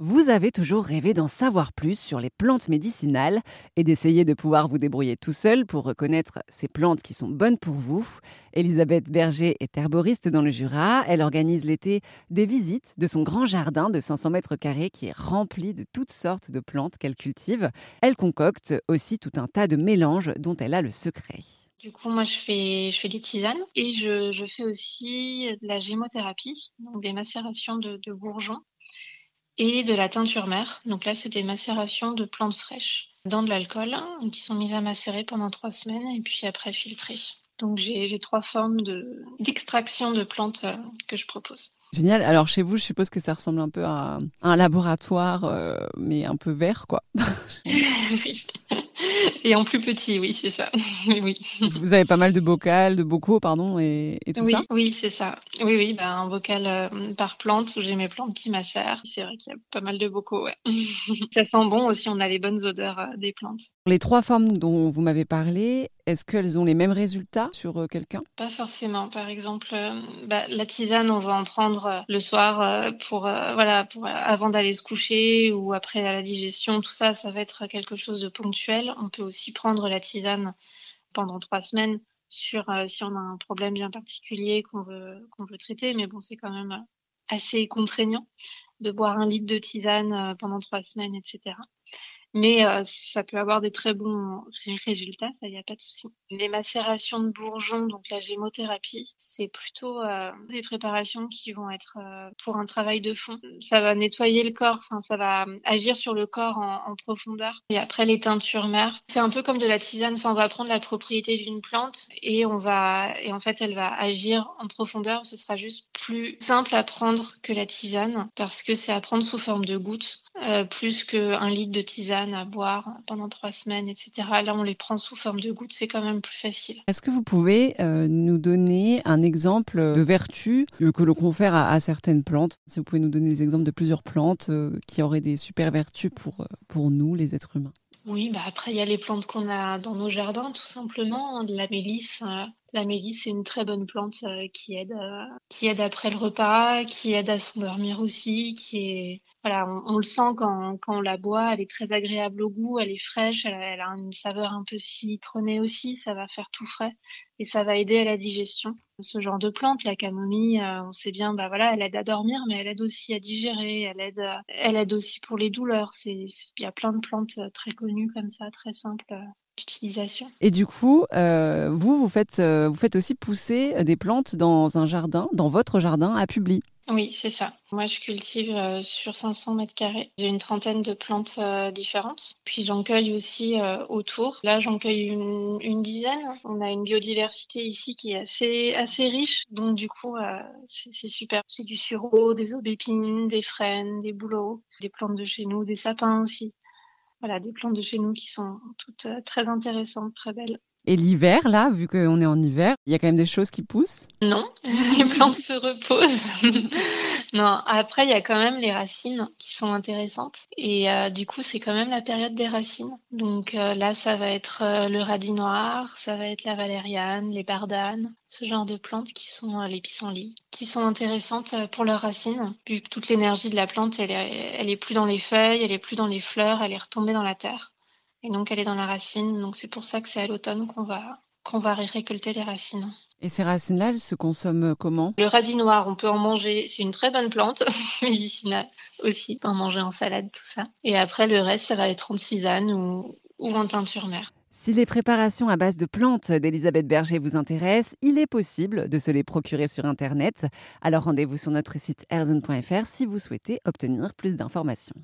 Vous avez toujours rêvé d'en savoir plus sur les plantes médicinales et d'essayer de pouvoir vous débrouiller tout seul pour reconnaître ces plantes qui sont bonnes pour vous. Elisabeth Berger est herboriste dans le Jura. Elle organise l'été des visites de son grand jardin de 500 mètres carrés qui est rempli de toutes sortes de plantes qu'elle cultive. Elle concocte aussi tout un tas de mélanges dont elle a le secret. Du coup, moi, je fais, je fais des tisanes et je, fais aussi de la gémothérapie, donc des macérations de, de bourgeons et de la teinture mère. Donc là, c'est des macérations de plantes fraîches dans de l'alcool qui sont mises à macérer pendant trois semaines et puis après filtrées. Donc j'ai trois formes d'extraction de, plantes euh, que je propose. Génial. Alors chez vous, je suppose que ça ressemble un peu à un laboratoire, euh, mais un peu vert, quoi. oui. Et en plus petit, oui, c'est ça. oui. Vous avez pas mal de bocals, de bocaux, pardon, et, tout oui, ça Oui, c'est ça. Oui, oui, bah, un bocal euh, par plante où j'ai mes plantes qui macèrent. C'est vrai qu'il y a pas mal de bocaux, ouais. ça sent bon aussi, on a les bonnes odeurs euh, des plantes. Les trois formes dont vous m'avez parlé, est-ce qu'elles ont les mêmes résultats sur euh, quelqu'un? Pas forcément. Par exemple, bah, la tisane, on va en prendre le soir pour, avant d'aller se coucher ou après à la digestion. Tout ça, ça va être quelque chose de ponctuel. On peut aussi prendre la tisane pendant trois semaines sur euh, si on a un problème bien particulier qu'on veut, qu'on veut traiter. Mais bon, c'est quand même euh, assez contraignant de boire un litre de tisane euh, pendant trois semaines, etc. Mais euh, ça peut avoir des très bons résultats, ça, il n'y a pas de souci. Les macérations de bourgeons, donc la gémothérapie, c'est plutôt euh, des préparations qui vont être euh, pour un travail de fond. Ça va nettoyer le corps, ça va agir sur le corps en, en profondeur. Et après, les teintures mères, c'est un peu comme de la tisane. On va prendre la propriété d'une plante et on va, et en fait, elle va agir en profondeur. Ce sera juste plus simple à prendre que la tisane parce que c'est à prendre sous forme de gouttes. Plus qu'un litre de tisane à boire pendant trois semaines, etc. Là, on les prend sous forme de gouttes, c'est quand même plus facile. Est-ce que vous pouvez euh, nous donner un exemple de vertu que l'on confère à, certaines plantes? Si vous pouvez nous donner des exemples de plusieurs plantes euh, qui auraient des super vertus pour, pour nous, les êtres humains? Oui, bah après, il y a les plantes qu'on a dans nos jardins, tout simplement. La mélisse, la mélisse, c'est une très bonne plante qui aide, qui aide après le repas, qui aide à s'endormir aussi, qui est voilà, on, le sent quand, quand, on la boit, elle est très agréable au goût, elle est fraîche, elle, elle, a une saveur un peu citronnée aussi, ça va faire tout frais et ça va aider à la digestion. Ce genre de plante, la camomille, euh, on sait bien, bah voilà, elle aide à dormir, mais elle aide aussi à digérer, elle aide, elle aide aussi pour les douleurs. Il y a plein de plantes euh, très connues comme ça, très simples euh. Et du coup, vous, vous faites, vous faites aussi pousser des plantes dans un jardin, dans votre jardin à Publi. Oui, c'est ça. Moi, je cultive euh, sur 500 mètres carrés. J'ai une trentaine de plantes euh, différentes. Puis j'en cueille aussi euh, autour. Là, j'en cueille une, dizaine. On a une biodiversité ici qui est assez, assez riche. Donc, du coup, c'est super. C'est du sureau, des aubépines, des frênes, des bouleaux, des plantes de chez nous, des sapins aussi. Voilà, des plantes de chez nous qui sont toutes très intéressantes, très belles. Et l'hiver, là, vu qu'on est en hiver, il y a quand même des choses qui poussent? Non, les plantes se reposent. non, après, il y a quand même les racines qui sont intéressantes. Et euh, du coup, c'est quand même la période des racines. Donc euh, là, ça va être euh, le radis noir, ça va être la valériane, les bardanes, ce genre de plantes qui sont les pissenlits, qui sont intéressantes pour leurs racines, vu que toute l'énergie de la plante, elle est, elle est plus dans les feuilles, elle est plus dans les fleurs, elle est retombée dans la terre. Et donc, elle est dans la racine. Donc, c'est pour ça que c'est à l'automne qu'on va, qu'on va récolter les racines. Et ces racines-là, elles se consomment comment? Le radis noir, on peut en manger. C'est une très bonne plante médicinale aussi. On peut en manger en salade, tout ça. Et après, le reste, ça va être en tisane ou, ou en teinture mère. Si les préparations à base de plantes d'Elisabeth Berger vous intéressent, il est possible de se les procurer sur Internet. Alors rendez-vous sur notre site erzen.fr si vous souhaitez obtenir plus d'informations.